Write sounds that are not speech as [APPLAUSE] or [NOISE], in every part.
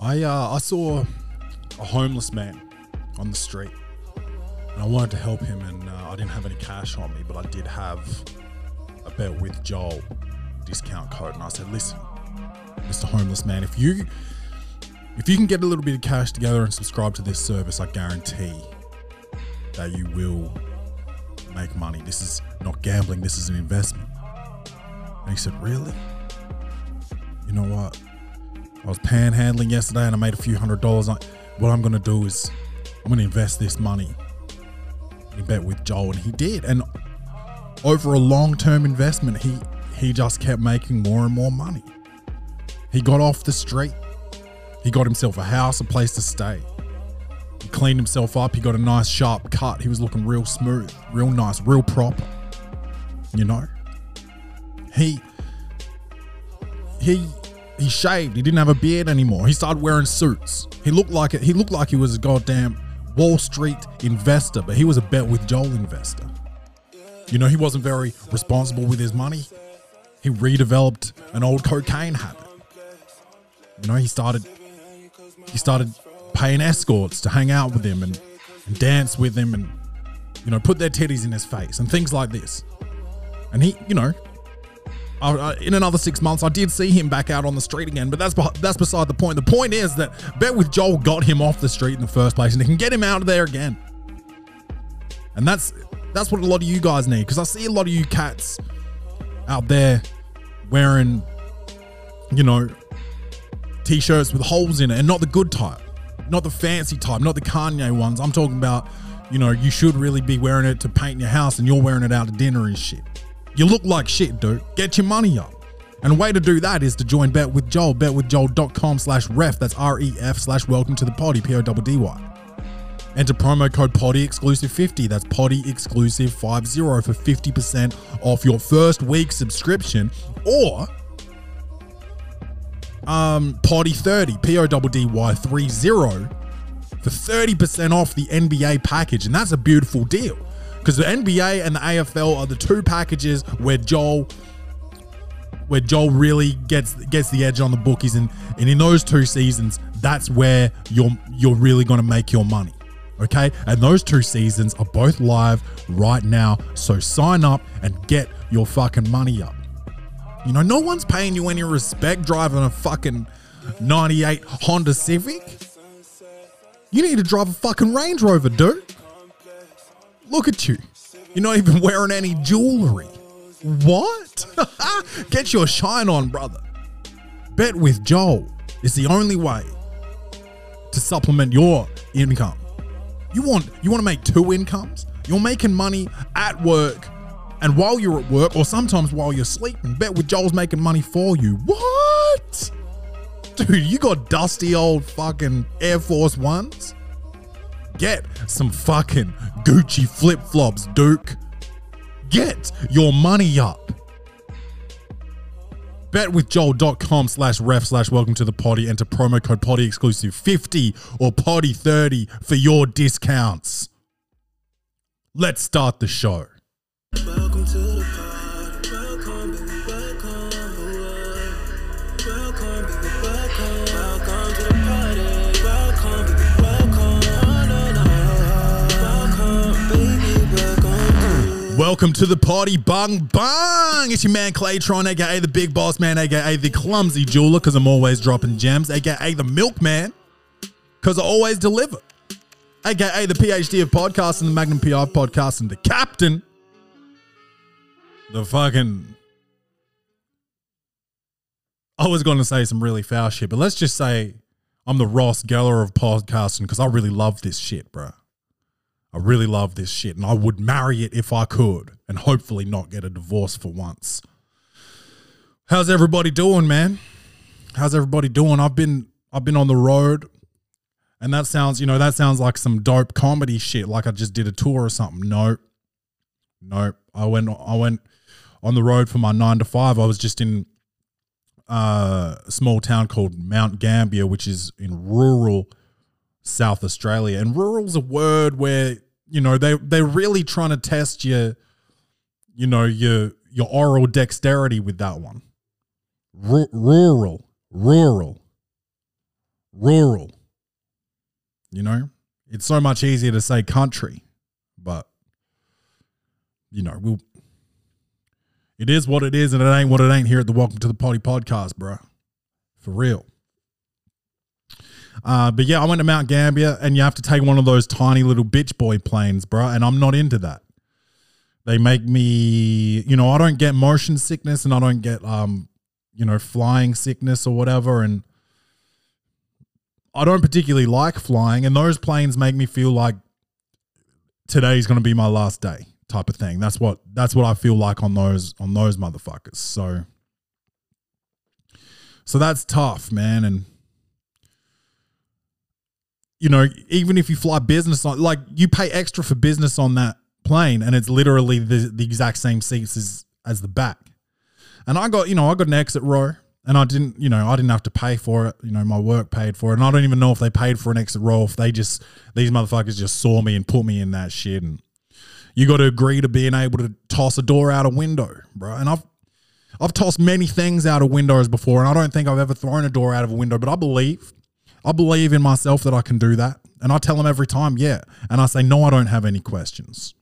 I uh, I saw a homeless man on the street, and I wanted to help him, and uh, I didn't have any cash on me, but I did have a bet with Joel discount code, and I said, "Listen, Mr. Homeless Man, if you if you can get a little bit of cash together and subscribe to this service, I guarantee that you will make money. This is not gambling. This is an investment." And he said, "Really? You know what?" I was panhandling yesterday and I made a few hundred dollars. I, what I'm going to do is I'm going to invest this money in bet with Joel, and he did. And over a long term investment, he he just kept making more and more money. He got off the street. He got himself a house, a place to stay. He cleaned himself up. He got a nice sharp cut. He was looking real smooth, real nice, real proper. You know? He he he shaved. He didn't have a beard anymore. He started wearing suits. He looked like it. He looked like he was a goddamn Wall Street investor, but he was a bet with Joel investor. You know, he wasn't very responsible with his money. He redeveloped an old cocaine habit. You know, he started he started paying escorts to hang out with him and, and dance with him and you know put their titties in his face and things like this. And he, you know, uh, in another six months, I did see him back out on the street again, but that's that's beside the point. The point is that Bet with Joel got him off the street in the first place, and it can get him out of there again. And that's that's what a lot of you guys need, because I see a lot of you cats out there wearing, you know, t-shirts with holes in it, and not the good type, not the fancy type, not the Kanye ones. I'm talking about, you know, you should really be wearing it to paint your house, and you're wearing it out to dinner and shit. You look like shit, dude. Get your money up. And a way to do that is to join Bet with Joel, betwithjoel.com slash ref. That's R-E-F slash welcome to the potty, P-O-D-D-Y. Enter promo code potty exclusive 50. That's potty exclusive 50 for 50% off your first week subscription. Or um potty 30, P-O-D-D-Y 30 for 30% off the NBA package. And that's a beautiful deal because the NBA and the AFL are the two packages where Joel where Joel really gets gets the edge on the bookies. And and in those two seasons that's where you're you're really going to make your money okay? And those two seasons are both live right now. So sign up and get your fucking money up. You know no one's paying you any respect driving a fucking 98 Honda Civic. You need to drive a fucking Range Rover dude Look at you. You're not even wearing any jewelry. What? [LAUGHS] Get your shine on, brother. Bet with Joel is the only way to supplement your income. You want you want to make two incomes? You're making money at work and while you're at work or sometimes while you're sleeping. Bet with Joel's making money for you. What? Dude, you got dusty old fucking Air Force Ones? Get some fucking Gucci flip flops, Duke. Get your money up. Betwithjoel.com slash ref slash welcome to the potty. Enter promo code potty exclusive 50 or potty 30 for your discounts. Let's start the show. Welcome welcome. To the party, bung bung. It's your man Claytron, aka the Big Boss Man, aka the Clumsy Jeweler, because I'm always dropping gems, aka the Milkman, because I always deliver, aka the PhD of podcasting, the Magnum PI of podcasting, the Captain, the fucking. I was going to say some really foul shit, but let's just say I'm the Ross Geller of podcasting because I really love this shit, bro. I really love this shit and I would marry it if I could and hopefully not get a divorce for once. How's everybody doing, man? How's everybody doing? I've been I've been on the road and that sounds, you know, that sounds like some dope comedy shit like I just did a tour or something. Nope. Nope. I went I went on the road for my 9 to 5. I was just in uh, a small town called Mount Gambier which is in rural South Australia. And rural's a word where, you know, they they're really trying to test your, you know, your your oral dexterity with that one. ru- rural, rural, rural. You know, it's so much easier to say country, but you know, we'll. It is what it is, and it ain't what it ain't here at the Welcome to the Party podcast, bro. For real. Uh, but yeah, I went to Mount Gambier, and you have to take one of those tiny little bitch boy planes, bro. And I'm not into that. They make me, you know, I don't get motion sickness, and I don't get, um, you know, flying sickness or whatever, and I don't particularly like flying, and those planes make me feel like today's going to be my last day type of thing. That's what that's what I feel like on those on those motherfuckers. So so that's tough, man, and you know, even if you fly business on like you pay extra for business on that plane and it's literally the, the exact same seats as as the back. And I got, you know, I got an exit row and I didn't, you know, I didn't have to pay for it. You know, my work paid for it. And I don't even know if they paid for an exit row, if they just, these motherfuckers just saw me and put me in that shit. And you got to agree to being able to toss a door out a window, bro. And I've, I've tossed many things out of windows before, and I don't think I've ever thrown a door out of a window, but I believe, I believe in myself that I can do that. And I tell them every time, yeah. And I say, no, I don't have any questions.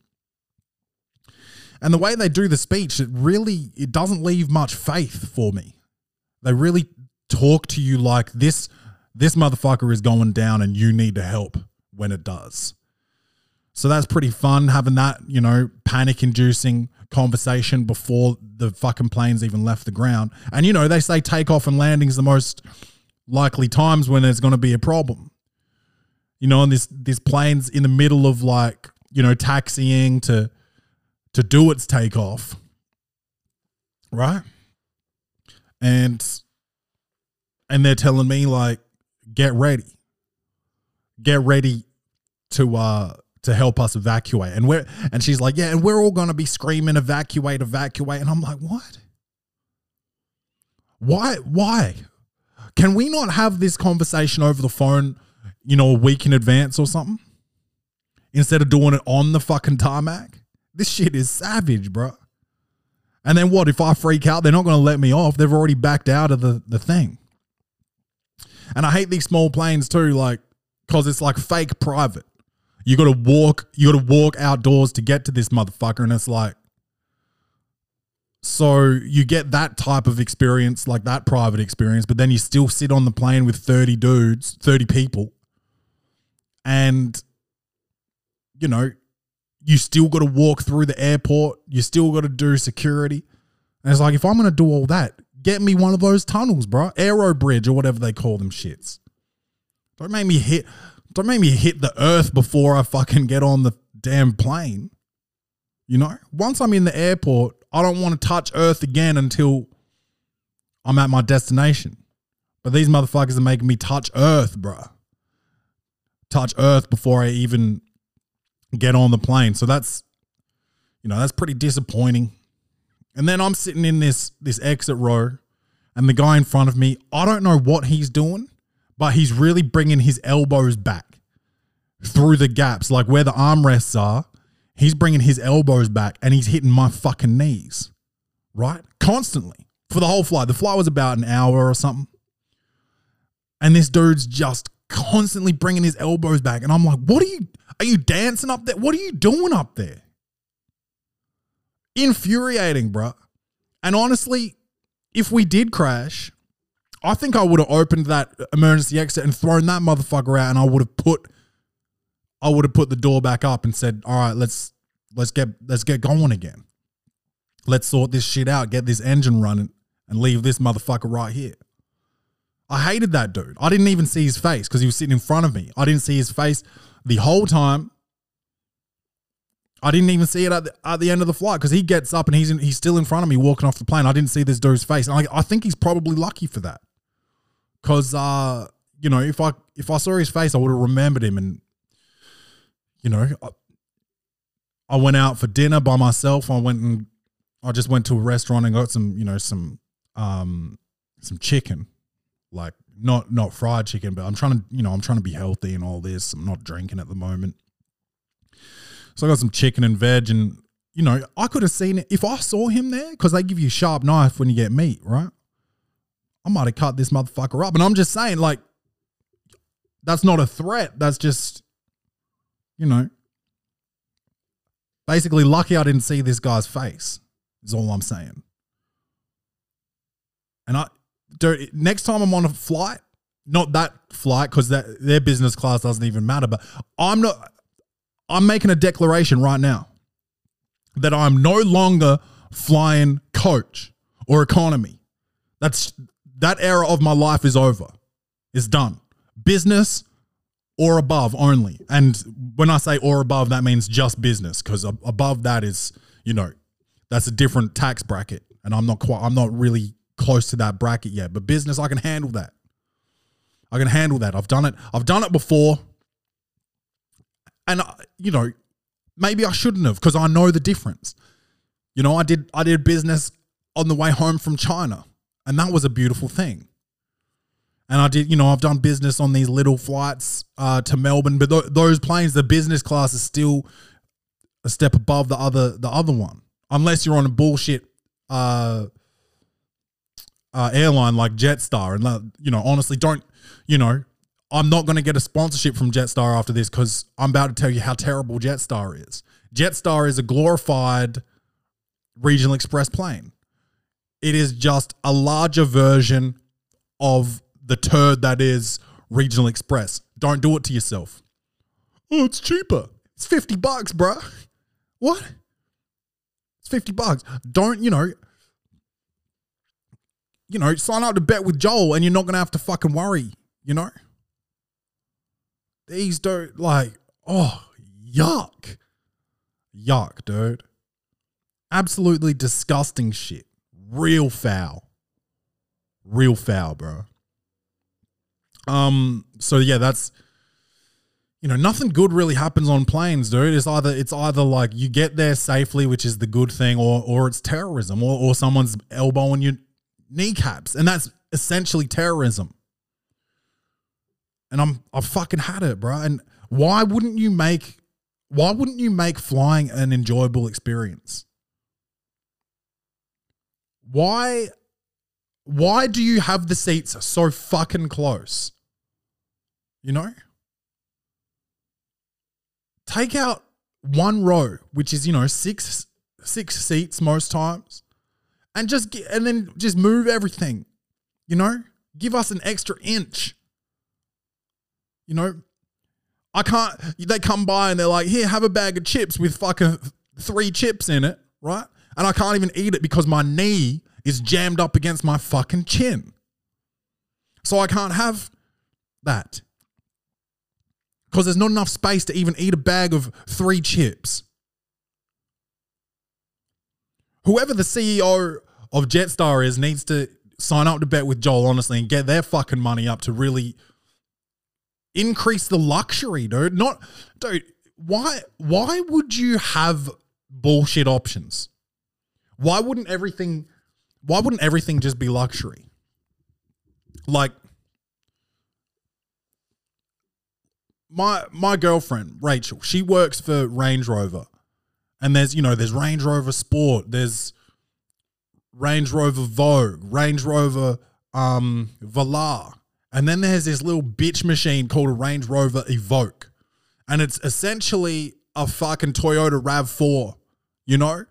And the way they do the speech, it really it doesn't leave much faith for me. They really talk to you like this this motherfucker is going down and you need to help when it does. So that's pretty fun having that, you know, panic inducing conversation before the fucking planes even left the ground. And you know, they say takeoff and landing is the most likely times when there's going to be a problem. You know, and this this plane's in the middle of like, you know, taxiing to to do its takeoff. Right? And and they're telling me like get ready. Get ready to uh to help us evacuate. And we're and she's like, "Yeah, and we're all going to be screaming evacuate, evacuate." And I'm like, "What? Why why? Can we not have this conversation over the phone, you know, a week in advance or something? Instead of doing it on the fucking tarmac? This shit is savage, bro. And then what? If I freak out, they're not going to let me off. They've already backed out of the, the thing. And I hate these small planes too, like, because it's like fake private. You got to walk, you got to walk outdoors to get to this motherfucker. And it's like, so you get that type of experience, like that private experience, but then you still sit on the plane with 30 dudes, 30 people. And, you know, you still got to walk through the airport. You still got to do security. And it's like, if I'm going to do all that, get me one of those tunnels, bro. Aero bridge or whatever they call them shits. Don't make me hit, don't make me hit the earth before I fucking get on the damn plane. You know, once I'm in the airport, I don't want to touch earth again until I'm at my destination. But these motherfuckers are making me touch earth, bruh. Touch earth before I even get on the plane. So that's you know, that's pretty disappointing. And then I'm sitting in this this exit row and the guy in front of me, I don't know what he's doing, but he's really bringing his elbows back through the gaps like where the armrests are. He's bringing his elbows back and he's hitting my fucking knees. Right? Constantly. For the whole flight. The flight was about an hour or something. And this dude's just constantly bringing his elbows back and I'm like, "What are you are you dancing up there? What are you doing up there?" Infuriating, bro. And honestly, if we did crash, I think I would have opened that emergency exit and thrown that motherfucker out, and I would have put, I would have put the door back up and said, "All right, let's let's get let's get going again. Let's sort this shit out, get this engine running, and leave this motherfucker right here." I hated that dude. I didn't even see his face because he was sitting in front of me. I didn't see his face the whole time. I didn't even see it at the, at the end of the flight because he gets up and he's in, he's still in front of me walking off the plane. I didn't see this dude's face, and I, I think he's probably lucky for that. Cause uh, you know, if I if I saw his face, I would have remembered him, and you know, I, went out for dinner by myself. I went and I just went to a restaurant and got some, you know, some um some chicken, like not not fried chicken, but I'm trying to, you know, I'm trying to be healthy and all this. I'm not drinking at the moment. So I got some chicken and veg, and you know, I could have seen it if I saw him there because they give you a sharp knife when you get meat, right? I might have cut this motherfucker up. And I'm just saying, like, that's not a threat. That's just, you know, basically lucky I didn't see this guy's face, is all I'm saying. And I, dude, next time I'm on a flight, not that flight because that their business class doesn't even matter, but I'm not, I'm making a declaration right now that I'm no longer flying coach or economy. That's that era of my life is over. It's done. Business or above only. And when I say or above, that means just business because above that is, you know, that's a different tax bracket. And I'm not quite, I'm not really close to that bracket yet. But business, I can handle that. I can handle that. I've done it. I've done it before. And, uh, you know, maybe I shouldn't have because I know the difference. You know, I did I did business on the way home from China, and that was a beautiful thing. And I did, you know, I've done business on these little flights uh, to Melbourne, but th- those planes, the business class is still a step above the other the other one, unless you're on a bullshit uh, uh, airline like Jetstar. And you know, honestly, don't you know? I'm not going to get a sponsorship from Jetstar after this because I'm about to tell you how terrible Jetstar is. Jetstar is a glorified regional express plane. It is just a larger version of the turd that is regional express. Don't do it to yourself. Oh, it's cheaper. It's 50 bucks, bruh. What? It's 50 bucks. Don't, you know, you know, sign up to bet with Joel and you're not going to have to fucking worry, you know? These don't like, oh, yuck. Yuck, dude. Absolutely disgusting shit. Real foul. Real foul, bro. Um, so yeah, that's you know, nothing good really happens on planes, dude. It's either it's either like you get there safely, which is the good thing, or or it's terrorism, or, or someone's elbowing your kneecaps. And that's essentially terrorism. And I'm I've fucking had it, bro. And why wouldn't you make why wouldn't you make flying an enjoyable experience? Why why do you have the seats so fucking close? You know? Take out one row, which is, you know, six six seats most times, and just get, and then just move everything. You know? Give us an extra inch. You know, I can't. They come by and they're like, "Here, have a bag of chips with fucking three chips in it, right?" And I can't even eat it because my knee is jammed up against my fucking chin. So I can't have that because there's not enough space to even eat a bag of three chips. Whoever the CEO of Jetstar is needs to sign up to bet with Joel, honestly, and get their fucking money up to really increase the luxury, dude. Not, dude. Why? Why would you have bullshit options? Why wouldn't everything? Why wouldn't everything just be luxury? Like my my girlfriend Rachel, she works for Range Rover, and there's you know there's Range Rover Sport, there's Range Rover Vogue, Range Rover um Velar, and then there's this little bitch machine called a Range Rover Evoque. And it's essentially a fucking Toyota RAV4, you know?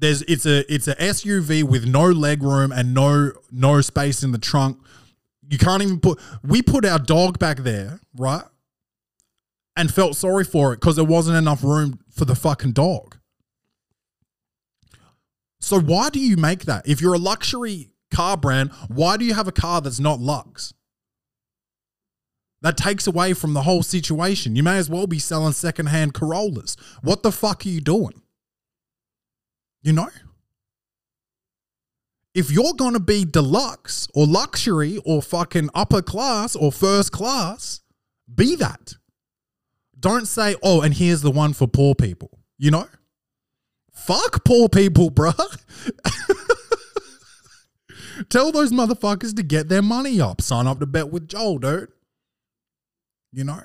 There's it's a it's a SUV with no leg room and no no space in the trunk. You can't even put we put our dog back there, right? And felt sorry for it because there wasn't enough room for the fucking dog. So why do you make that? If you're a luxury car brand, why do you have a car that's not lux? That takes away from the whole situation. You may as well be selling secondhand Corollas. What the fuck are you doing? You know? If you're going to be deluxe or luxury or fucking upper class or first class, be that. Don't say, oh, and here's the one for poor people. You know? Fuck poor people, [LAUGHS] bruh. Tell those motherfuckers to get their money up. Sign up to bet with Joel, dude. You know?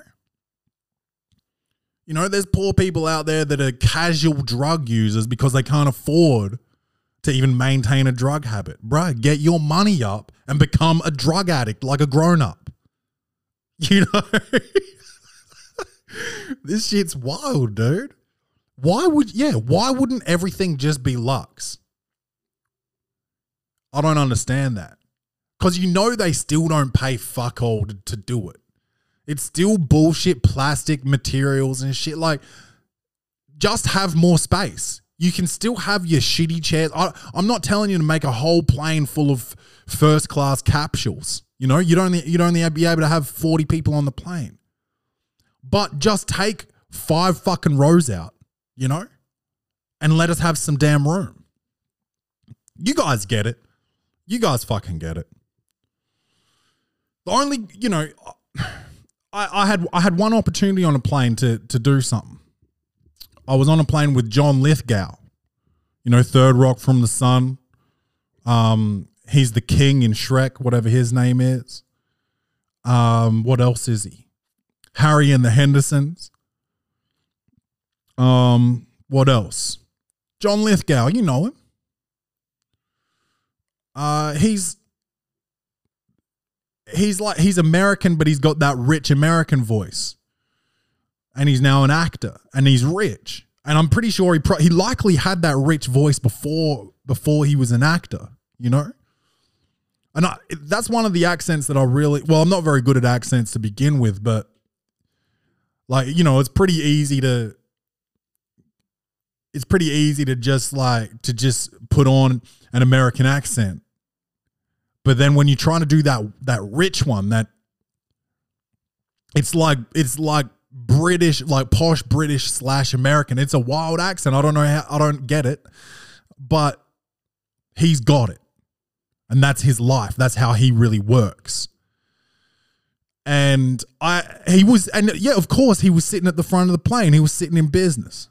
You know, there's poor people out there that are casual drug users because they can't afford to even maintain a drug habit. Bruh, get your money up and become a drug addict like a grown up. [LAUGHS] You know? this shit's wild, dude. Why would, yeah, why wouldn't everything just be Lux? I don't understand that. Because you know they still don't pay fuck all to, to do it. It's still bullshit plastic materials and shit. Like, just have more space. You can still have your shitty chairs. I, I'm not telling you to make a whole plane full of first class capsules. You know, you'd only you'd only be able to have 40 people on the plane. But just take five fucking rows out, you know, and let us have some damn room. You guys get it. You guys fucking get it. The only, you know, I, I had I had one opportunity on a plane to to do something. I was on a plane with John Lithgow, you know, Third Rock from the Sun. Um, he's the king in Shrek, whatever his name is. Um, what else is he? Harry and the Hendersons. Um, what else? John Lithgow, you know him. Uh, he's he's like he's American, but he's got that rich American voice, and he's now an actor, and he's rich, and I'm pretty sure he pro- he likely had that rich voice before before he was an actor, you know. And I, that's one of the accents that I really well, I'm not very good at accents to begin with, but like you know, it's pretty easy to it's pretty easy to just like to just put on an American accent. But then when you're trying to do that that rich one, that it's like it's like British, like posh British slash American. It's a wild accent. I don't know how I don't get it, but he's got it. And that's his life. That's how he really works. And I he was and yeah, of course he was sitting at the front of the plane. He was sitting in business.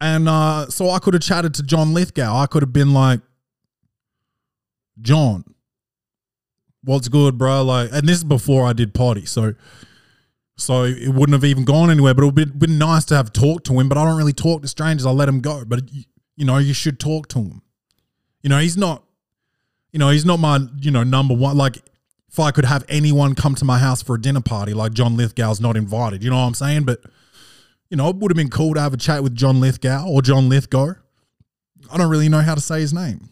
And uh, so I could have chatted to John Lithgow. I could have been like, John, what's good, bro? Like, and this is before I did potty, so so it wouldn't have even gone anywhere. But it would been, been nice to have talked to him. But I don't really talk to strangers. I let him go. But you know, you should talk to him. You know, he's not. You know, he's not my you know number one. Like, if I could have anyone come to my house for a dinner party, like John Lithgow's not invited. You know what I'm saying? But you know, it would have been cool to have a chat with John Lithgow or John Lithgow. I don't really know how to say his name.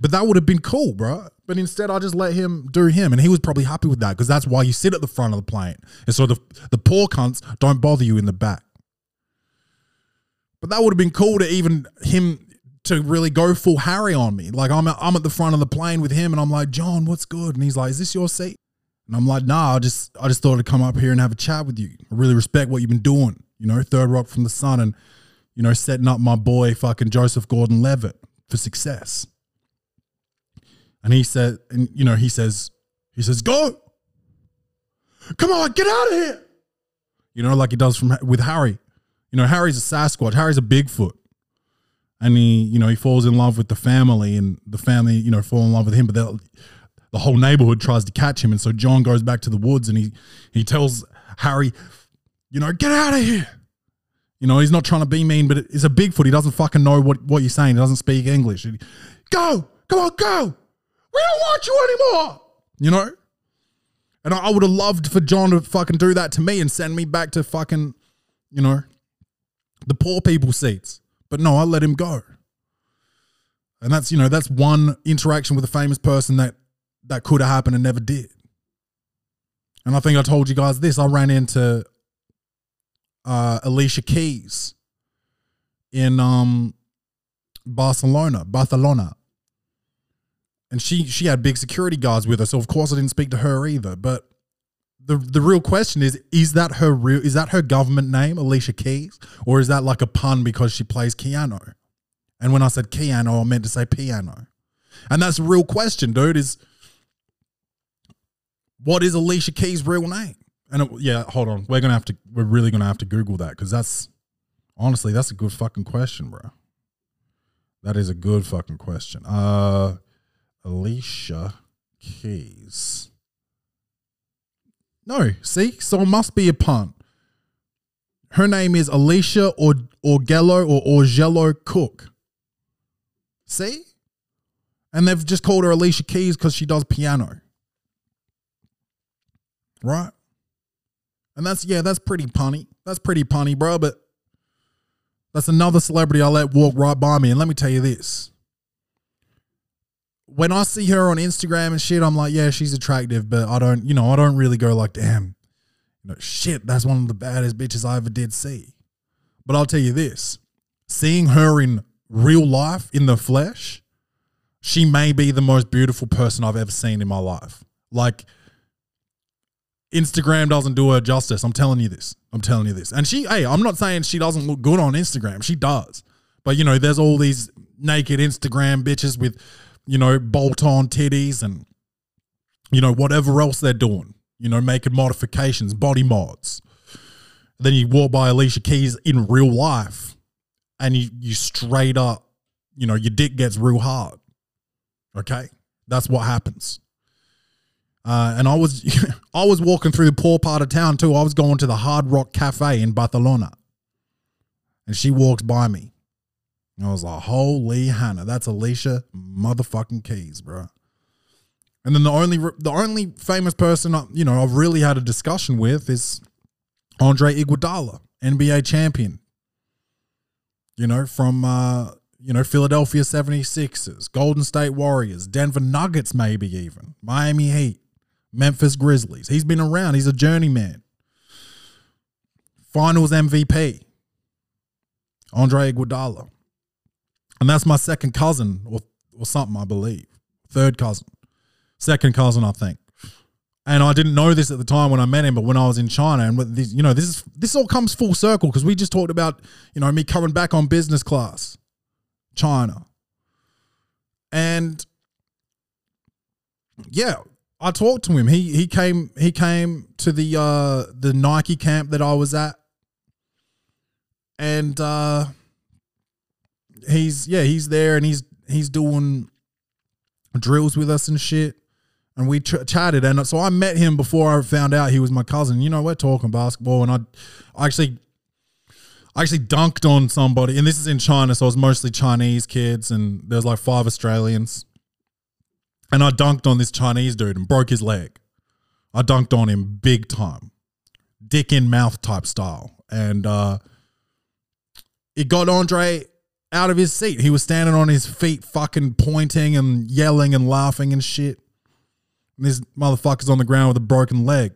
But that would have been cool, bro. But instead, I just let him do him, and he was probably happy with that because that's why you sit at the front of the plane, and so the the poor cunts don't bother you in the back. But that would have been cool to even him to really go full Harry on me. Like I'm I'm at the front of the plane with him, and I'm like, John, what's good? And he's like, Is this your seat? And I'm like, Nah, I just I just thought I'd come up here and have a chat with you. I really respect what you've been doing. You know, Third Rock from the Sun, and you know, setting up my boy fucking Joseph Gordon-Levitt for success. And he said, and you know, he says, he says, go, come on, get out of here. You know, like he does from with Harry. You know, Harry's a Sasquatch. Harry's a Bigfoot, and he, you know, he falls in love with the family, and the family, you know, fall in love with him. But the whole neighborhood tries to catch him, and so John goes back to the woods, and he he tells Harry, you know, get out of here. You know, he's not trying to be mean, but it's a Bigfoot. He doesn't fucking know what, what you're saying. He doesn't speak English. Go, come on, go. We don't want you anymore. You know? And I, I would have loved for John to fucking do that to me and send me back to fucking, you know, the poor people seats. But no, I let him go. And that's, you know, that's one interaction with a famous person that that could have happened and never did. And I think I told you guys this. I ran into uh, Alicia Keys in um, Barcelona, Barcelona and she she had big security guards with her, so of course I didn't speak to her either. But the the real question is: is that her real? Is that her government name, Alicia Keys, or is that like a pun because she plays piano? And when I said piano, I meant to say piano, and that's the real question, dude. Is what is Alicia Keys' real name? And it, yeah, hold on, we're gonna have to, we're really gonna have to Google that because that's honestly that's a good fucking question, bro. That is a good fucking question. Uh Alicia Keys. No, see, so it must be a pun. Her name is Alicia or Augello or Augello Cook. See? And they've just called her Alicia Keys because she does piano. Right? And that's yeah, that's pretty punny. That's pretty punny, bro. But that's another celebrity I let walk right by me. And let me tell you this. When I see her on Instagram and shit, I'm like, yeah, she's attractive, but I don't, you know, I don't really go like, damn, you know, shit, that's one of the baddest bitches I ever did see. But I'll tell you this seeing her in real life, in the flesh, she may be the most beautiful person I've ever seen in my life. Like, Instagram doesn't do her justice. I'm telling you this. I'm telling you this. And she, hey, I'm not saying she doesn't look good on Instagram. She does. But, you know, there's all these naked Instagram bitches with, you know, bolt on titties and, you know, whatever else they're doing, you know, making modifications, body mods. Then you walk by Alicia Keys in real life and you, you straight up, you know, your dick gets real hard. Okay. That's what happens. Uh, and I was [LAUGHS] I was walking through the poor part of town too. I was going to the Hard Rock Cafe in Barcelona, and she walks by me. I was like, "Holy Hannah, that's Alicia motherfucking Keys, bro." And then the only the only famous person I, you know I've really had a discussion with is Andre Iguodala, NBA champion. You know from uh, you know Philadelphia 76ers, Golden State Warriors, Denver Nuggets, maybe even Miami Heat. Memphis Grizzlies. He's been around. He's a journeyman. Finals MVP. Andre Iguodala. And that's my second cousin or, or something, I believe. Third cousin. Second cousin, I think. And I didn't know this at the time when I met him, but when I was in China, and this, you know, this is this all comes full circle because we just talked about, you know, me coming back on business class, China, and yeah, I talked to him. He he came he came to the uh the Nike camp that I was at. And uh he's yeah, he's there and he's he's doing drills with us and shit. And we ch- chatted and so I met him before I found out he was my cousin. You know, we're talking basketball and I I actually I actually dunked on somebody and this is in China, so it was mostly Chinese kids and there's like five Australians and I dunked on this Chinese dude and broke his leg. I dunked on him big time, dick in mouth type style, and uh, it got Andre out of his seat. He was standing on his feet, fucking pointing and yelling and laughing and shit. And this motherfucker's on the ground with a broken leg.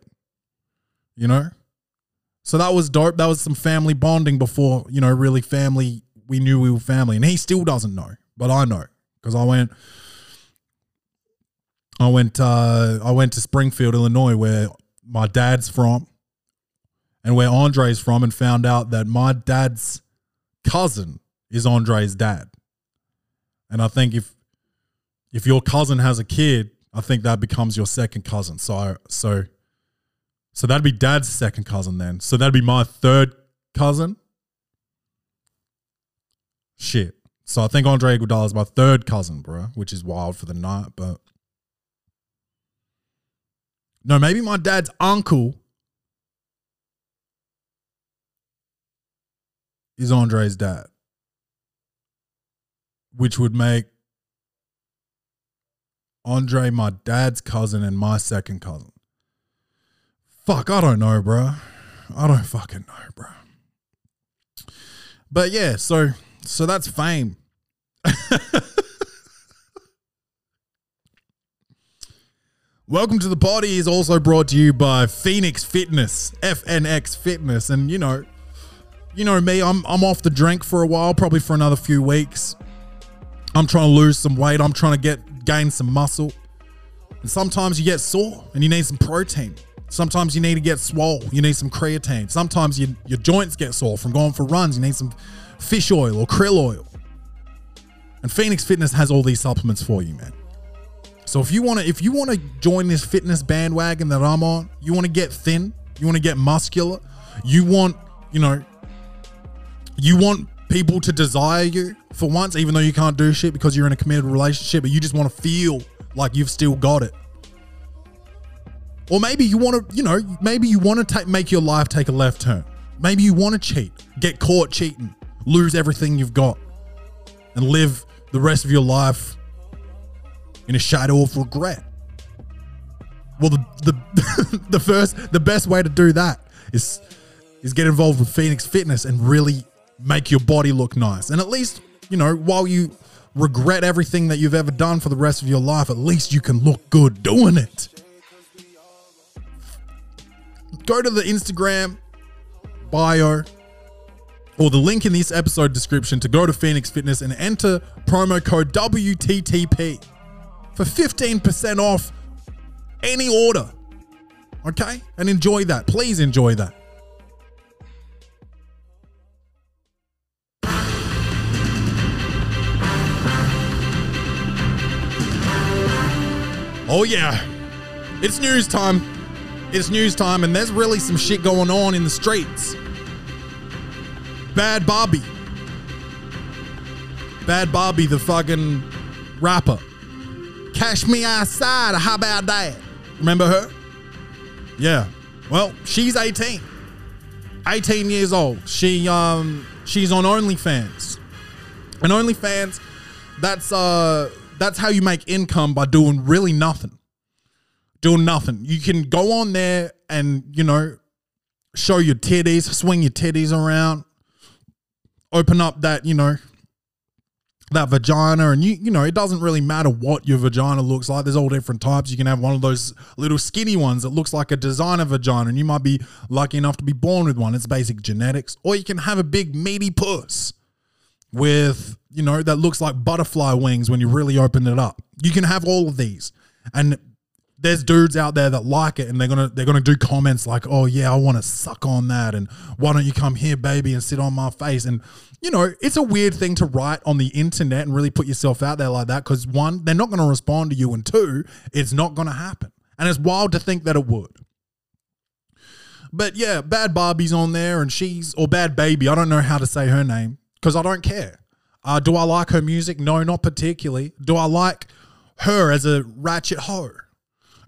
You know? So that was dope. That was some family bonding before, you know, really family. We knew we were family. And he still doesn't know, but I know because I went I went uh, I went to Springfield, Illinois, where my dad's from, and where Andre's from, and found out that my dad's cousin is Andre's dad. And I think if if your cousin has a kid, I think that becomes your second cousin. So so so that'd be dad's second cousin then. So that'd be my third cousin. Shit. So I think Andre Iguodala is my third cousin, bro, which is wild for the night, but no, maybe my dad's uncle is Andre's dad, which would make Andre my dad's cousin and my second cousin. Fuck, I don't know, bro. I don't fucking know, bro. But yeah, so so that's fame. [LAUGHS] Welcome to the party is also brought to you by Phoenix Fitness, FNX Fitness, and you know, you know me, I'm I'm off the drink for a while, probably for another few weeks. I'm trying to lose some weight. I'm trying to get gain some muscle. And sometimes you get sore and you need some protein. Sometimes you need to get swole. You need some creatine. Sometimes you, your joints get sore from going for runs. You need some fish oil or krill oil. And Phoenix Fitness has all these supplements for you, man. So if you want to if you want to join this fitness bandwagon that I'm on, you want to get thin, you want to get muscular, you want, you know, you want people to desire you for once even though you can't do shit because you're in a committed relationship, but you just want to feel like you've still got it. Or maybe you want to, you know, maybe you want to make your life take a left turn. Maybe you want to cheat, get caught cheating, lose everything you've got, and live the rest of your life in a shadow of regret. Well, the the, [LAUGHS] the first, the best way to do that is is get involved with Phoenix Fitness and really make your body look nice. And at least, you know, while you regret everything that you've ever done for the rest of your life, at least you can look good doing it. Go to the Instagram bio or the link in this episode description to go to Phoenix Fitness and enter promo code WTTP for 15% off any order. Okay? And enjoy that. Please enjoy that. Oh, yeah. It's news time. It's news time, and there's really some shit going on in the streets. Bad Bobby. Bad Bobby, the fucking rapper. Cash me outside. How about that? Remember her? Yeah. Well, she's 18. 18 years old. She um she's on OnlyFans. And OnlyFans, that's uh that's how you make income by doing really nothing. Doing nothing. You can go on there and, you know, show your titties, swing your titties around, open up that, you know, that vagina and you you know it doesn't really matter what your vagina looks like there's all different types you can have one of those little skinny ones that looks like a designer vagina and you might be lucky enough to be born with one it's basic genetics or you can have a big meaty puss with you know that looks like butterfly wings when you really open it up. You can have all of these. And there's dudes out there that like it and they're gonna they're gonna do comments like oh yeah i want to suck on that and why don't you come here baby and sit on my face? And you know it's a weird thing to write on the internet and really put yourself out there like that because one they're not to respond to you and two it's not to happen. And it's wild to think that it would. But yeah bad barbie's on there and she's or bad baby i don't know how to say her name because i don't care uh, do i like her music no not particularly do i like her as a ratchet hoe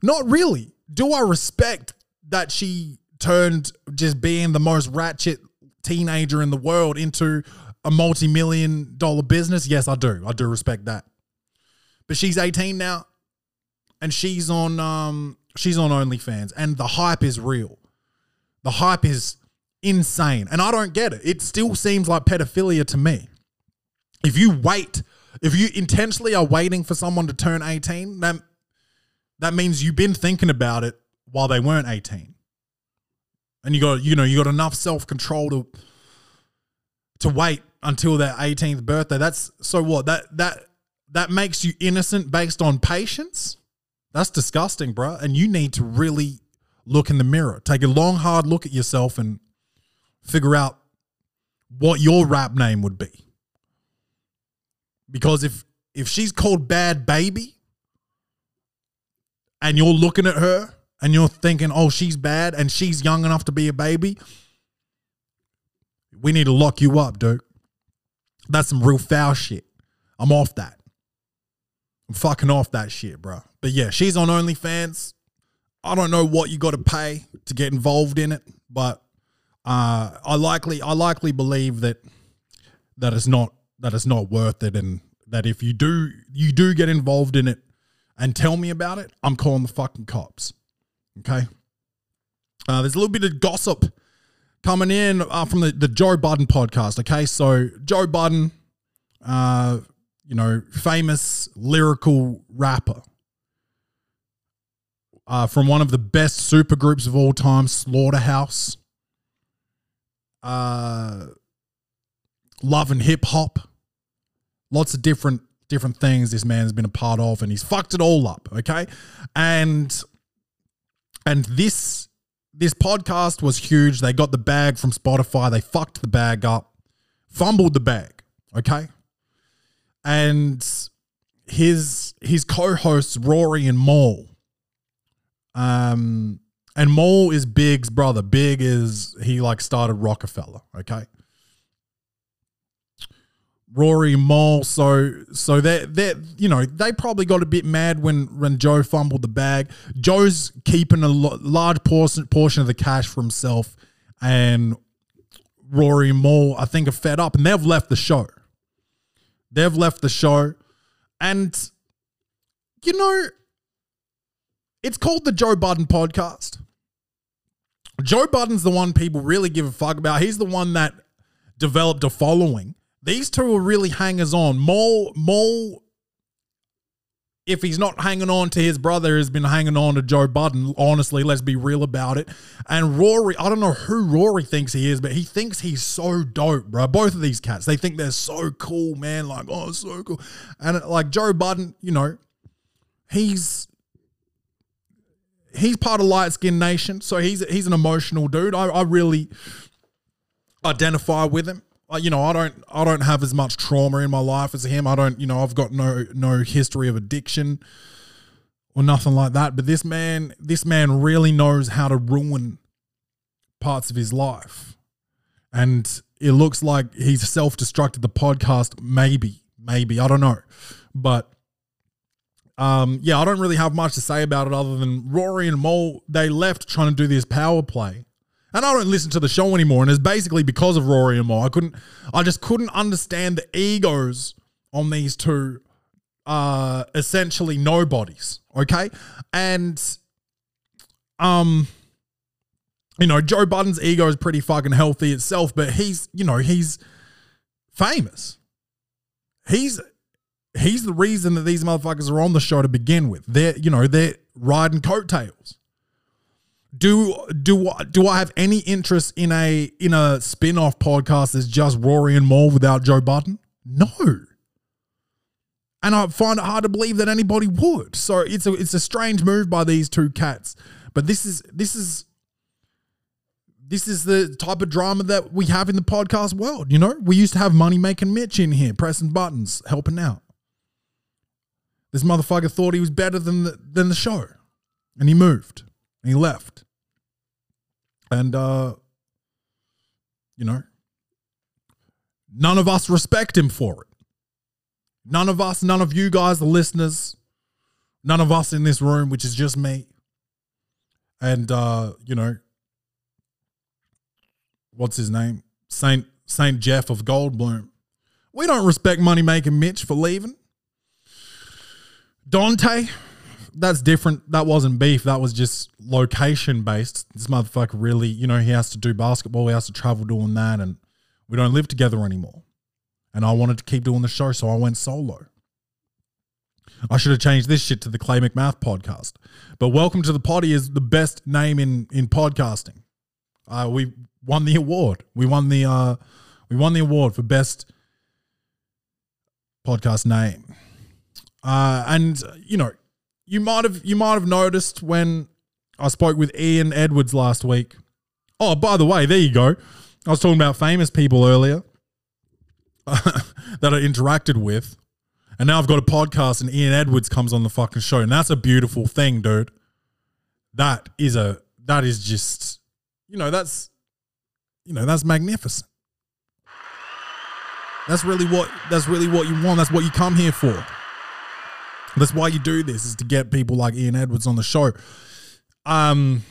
not really. Do I respect that she turned just being the most ratchet teenager in the world into a multi million dollar business? Yes, I do. I do respect that. But she's 18 now and she's on um she's on OnlyFans and the hype is real. The hype is insane. And I don't get it. It still seems like pedophilia to me. If you wait, if you intentionally are waiting for someone to turn 18, then that means you've been thinking about it while they weren't 18 and you got you know you got enough self-control to to wait until their 18th birthday. That's so what? That that that makes you innocent based on patience? That's disgusting bro and you need to really look in the mirror. Take a long hard look at yourself and figure out what your rap name would be because if if she's called bad baby and you're looking at her and you're thinking, oh, she's bad and she's young enough to be a baby, we need to lock you up, dude. That's some real foul shit. I'm off that. I'm fucking off that shit, bro. But yeah, she's on OnlyFans. I don't know what you got to pay to get involved in it, but uh, I likely I likely believe that that it's not that it's not worth it, and that if you do you do get involved in it, and tell me about it, I'm calling the fucking cops. Okay. Uh, there's a little bit of gossip coming in uh, from the, the Joe Budden podcast. Okay. So, Joe Budden, uh, you know, famous lyrical rapper uh, from one of the best super groups of all time, Slaughterhouse, uh, Love and Hip Hop, lots of different different things this man's been a part of and he's fucked it all up okay? And and this this podcast was huge. They got the bag from spotify. They fucked the bag up fumbled the bag okay? And his his co-hosts rory and Mal, um and Mal is Biggs' brother. Big is he like started Roc-A-Fella okay Rory Mal. So so they they you know they probably got a bit mad when when Joe fumbled the bag. Joe's keeping a lo- large portion portion of the cash for himself, and Rory Mal, I think, are fed up and they've left the show. They've left the show. And, you know, it's called the Joe Budden podcast. Joe Budden's the one people really give a fuck about. He's the one that developed a following. These two are really hangers on. Mal, Mal, if he's not hanging on to his brother, has been hanging on to Joe Budden. Honestly, let's be real about it. And Rory, I don't know who Rory thinks he is, but he thinks he's so dope, bro. Both of these cats, they think they're so cool, man. Like, oh, so cool. And uh, like Joe Budden, you know, he's he's part of light skin nation, so he's he's an emotional dude. I, I really identify with him. You know, I don't I don't have as much trauma in my life as him. I don't, you know, I've got no no history of addiction or nothing like that. But this man, this man really knows how to ruin parts of his life, and it looks like he's self destructed the podcast. Maybe, maybe I don't know, but um, yeah, I don't really have much to say about it other than Rory and Mal, they left trying to do this power play. And I don't listen to the show anymore. And it's basically because of Rory and Mal. I couldn't, I just couldn't understand the egos on these two, uh, essentially nobodies. Okay. And, um, you know, Joe Budden's ego is pretty fucking healthy itself, but he's, you know, he's famous. He's he's the reason that these motherfuckers are on the show to begin with. They're, you know, they're riding coattails. Do do do I have any interest in a in a spin-off podcast that's just Rory and Mal without Joe Budden? No. And I find it hard to believe that anybody would. So it's a it's a strange move by these two cats. But this is this is this is the type of drama that we have in the podcast world. You know, we used to have money making Mitch in here, pressing buttons, helping out. This motherfucker thought he was better than the, than the show, and he moved he left. And uh, you know, none of us respect him for it. None of us, none of you guys, the listeners, none of us in this room, which is just me. And uh, you know, what's his name? Saint Saint Jeff of Goldblum. We don't respect money making Mitch for leaving. Dante, that's different. That wasn't beef. That was just location based. This motherfucker really, you know, he has to do basketball. He has to travel doing that, and we don't live together anymore. And I wanted to keep doing the show, so I went solo. I should have changed this shit to the Clay McMath podcast. But welcome to the potty is the best name in in podcasting. Uh, we won the award. We won the uh, we won the award for best podcast name. Uh, and you know, you might have you might have noticed when I spoke with Ian Edwards last week. Oh, by the way, there you go. I was talking about famous people earlier [LAUGHS] that I interacted with. And now I've got a podcast and Ian Edwards comes on the fucking show. And that's a beautiful thing, dude. That is a that is just you know, that's you know, that's magnificent. That's really what that's really what you want. That's what you come here for. That's why you do this is to get people like Ian Edwards on the show. Um,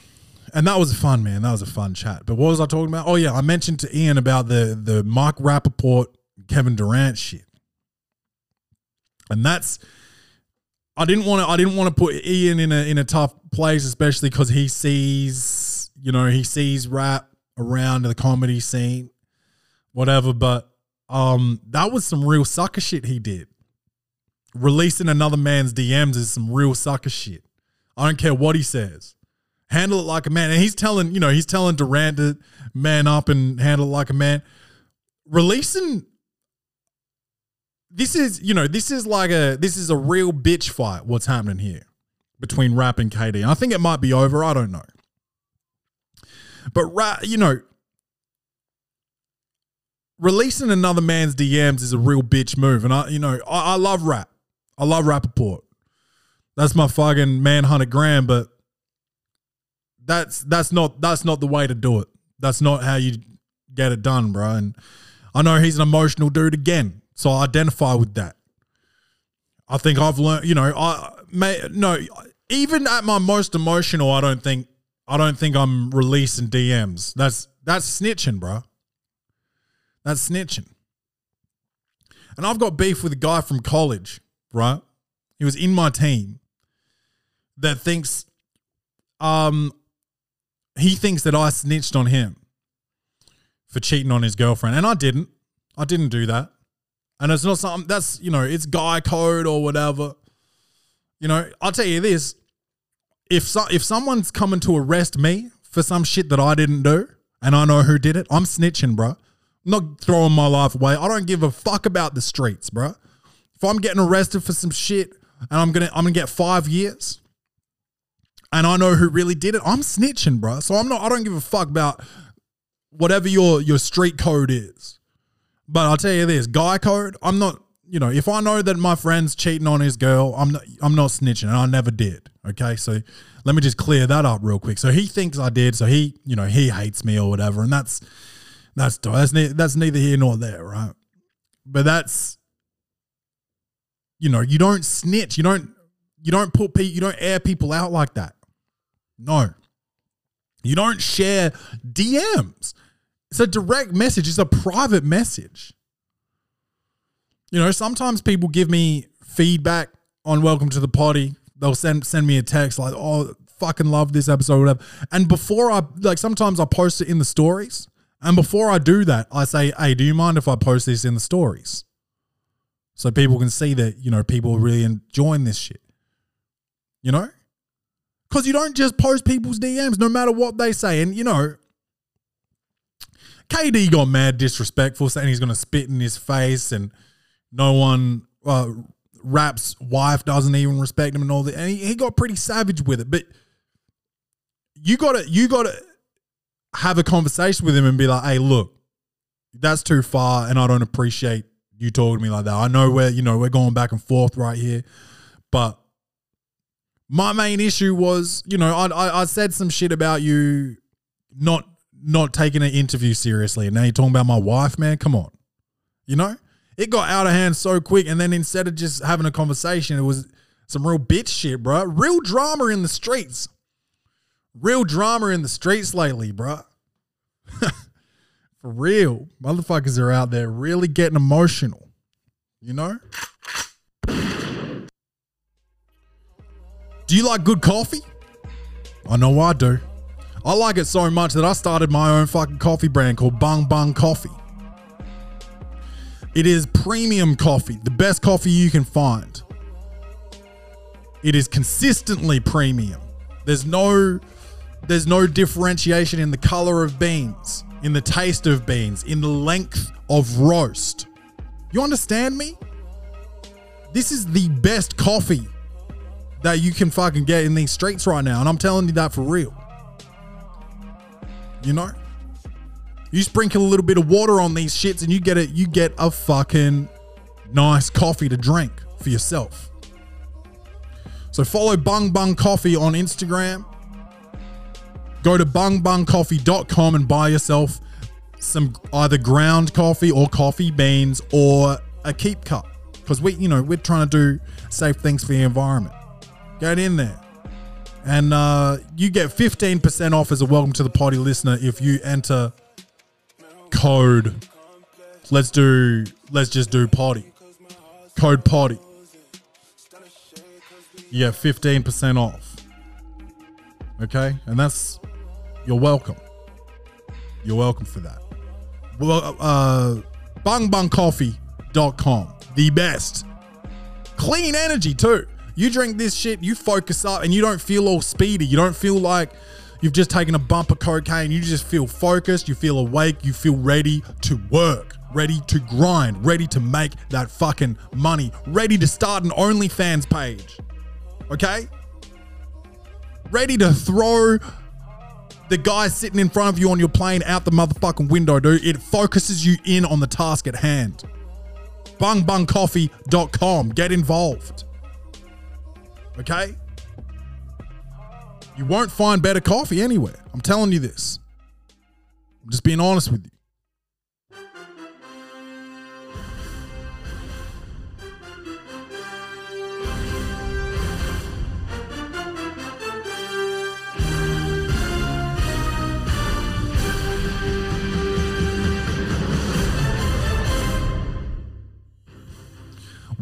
and that was fun, man. That was a fun chat. But what was I talking about? Oh yeah, I mentioned to Ian about the the Mike Rapaport, Kevin Durant shit, and that's. I didn't want to. I didn't want to put Ian in a in a tough place, especially because he sees, you know, he sees rap around the comedy scene, whatever. But um, that was some real sucker shit he did releasing another man's DMs is some real sucker shit. I don't care what he says. Handle it like a man. And he's telling, you know, he's telling Durant to man up and handle it like a man. Releasing this is, you know, this is like a this is a real bitch fight what's happening here between Rap and KD. I think it might be over, I don't know. But Rap, you know, releasing another man's DMs is a real bitch move. And I, you know, I, I love Rap. I love Rapaport. That's my fucking man, Hundred Grand, but that's that's not that's not the way to do it. That's not how you get it done, bro. And I know he's an emotional dude again, so I identify with that. I think I've learned, you know, I may no, even at my most emotional, I don't think I don't think I'm releasing DMs. That's that's snitching, bro. That's snitching. And I've got beef with a guy from college, right? He was in my team that thinks um he thinks that I snitched on him for cheating on his girlfriend. And I didn't. I didn't do that. And it's not something that's, you know, it's guy code or whatever. You know, I'll tell you this. If so, if someone's coming to arrest me for some shit that I didn't do and I know who did it, I'm snitching, bro. I'm not throwing my life away. I don't give a fuck about the streets, bro. If I'm getting arrested for some shit and I'm gonna I'm gonna get five years, and I know who really did it, I'm snitching, bro. So I'm not. I don't give a fuck about whatever your your street code is. But I'll tell you this, guy code. I'm not. You know, if I know that my friend's cheating on his girl, I'm not. I'm not snitching, and I never did. Okay, so let me just clear that up real quick. So he thinks I did. So he, you know, he hates me or whatever, and that's that's that's that's neither here nor there, right? But that's you know, you don't snitch. You don't you don't put people you don't air people out like that. No. You don't share DMs. It's a direct message, it's a private message. You know, sometimes people give me feedback on welcome to the potty. They'll send send me a text like, "Oh, fucking love this episode whatever." And before I like sometimes I post it in the stories. And before I do that, I say, "Hey, do you mind if I post this in the stories?" So people can see that, you know, people are really enjoying this shit. You know? Because you don't just post people's DMs no matter what they say. And, you know, KD got mad disrespectful, saying he's going to spit in his face and no one, uh, Rap's wife doesn't even respect him and all that. And he, he got pretty savage with it. But you got to, you got to have a conversation with him and be like, hey, look, that's too far and I don't appreciate you talking to me like that. I know we're, you know, we're going back and forth right here. But my main issue was, you know, I, I, I said some shit about you not not taking an interview seriously. And now you're talking about my wife, man. Come on. You know? It got out of hand so quick. And then instead of just having a conversation, it was some real bitch shit, bro. Real drama in the streets. Real drama in the streets lately, bro. [LAUGHS] For real. Motherfuckers are out there really getting emotional. You know? Do you like good coffee? I know I do. I like it so much that I started my own fucking coffee brand called Bung Bung Coffee. It is premium coffee, the best coffee you can find. It is consistently premium. There's no there's no differentiation in the color of beans, in the taste of beans, in the length of roast. You understand me? This is the best coffee that you can fucking get in these streets right now. And I'm telling you that for real. You know? You sprinkle a little bit of water on these shits and you get it, you get a fucking nice coffee to drink for yourself. So follow Bung Bung Coffee on Instagram. Go to bungbungcoffee.com and buy yourself some either ground coffee or coffee beans or a keep cup. Because we, you know, we're trying to do safe things for the environment. Get in there. And uh, you get 15% off as a welcome to the party listener if you enter code. Let's do, let's just do party. Code party. You get 15% off. Okay? And that's, you're welcome. You're welcome for that. Well, uh, bungbungcoffee.com. The best. Clean energy too. You drink this shit, you focus up, and you don't feel all speedy. You don't feel like you've just taken a bump of cocaine. You just feel focused, you feel awake, you feel ready to work, ready to grind, ready to make that fucking money, ready to start an OnlyFans page. Okay? Ready to throw the guy sitting in front of you on your plane out the motherfucking window, dude. It focuses you in on the task at hand. Bungbungcoffee.com. Get involved. Okay? You won't find better coffee anywhere. I'm telling you this. I'm just being honest with you.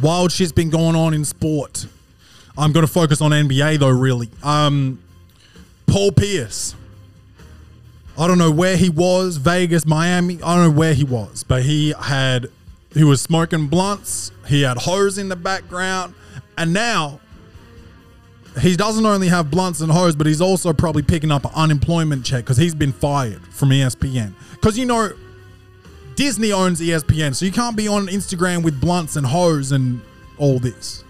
Wild shit's been going on in sport. I'm going to focus on NBA though, really. Um, Paul Pierce. I don't know where he was, Vegas, Miami. I don't know where he was, but he had, he was smoking blunts. He had hoes in the background. And now he doesn't only have blunts and hoes, but he's also probably picking up an unemployment check because he's been fired from ESPN. Because, you know, Disney owns ESPN, so you can't be on Instagram with blunts and hoes and all this.